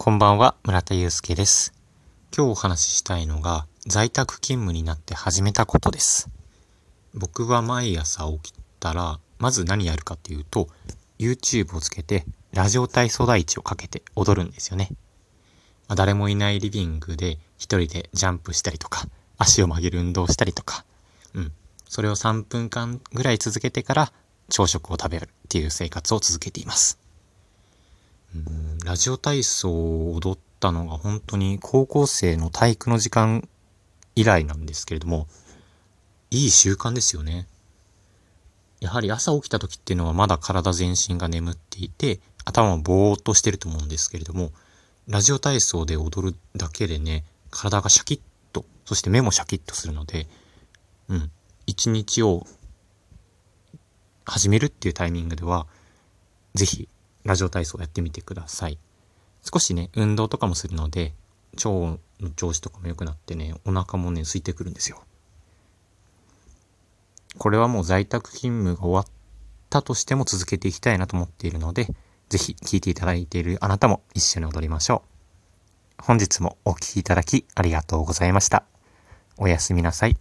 こんばんは、村田祐介です。今日お話ししたいのが、在宅勤務になって始めたことです。僕は毎朝起きたら、まず何やるかっていうと、YouTube をつけて、ラジオ体操第一をかけて踊るんですよね。まあ誰もいないリビングで一人でジャンプしたりとか、足を曲げる運動したりとか、うん。それを3分間ぐらい続けてから朝食を食べるっていう生活を続けています。ラジオ体操を踊ったのが本当に高校生の体育の時間以来なんですけれども、いい習慣ですよね。やはり朝起きた時っていうのはまだ体全身が眠っていて、頭もぼーっとしてると思うんですけれども、ラジオ体操で踊るだけでね、体がシャキッと、そして目もシャキッとするので、うん、一日を始めるっていうタイミングでは、ぜひ、ラジオ体操やってみてください。少しね、運動とかもするので、腸の調子とかも良くなってね、お腹もね、空いてくるんですよ。これはもう在宅勤務が終わったとしても続けていきたいなと思っているので、ぜひ聞いていただいているあなたも一緒に踊りましょう。本日もお聴きいただきありがとうございました。おやすみなさい。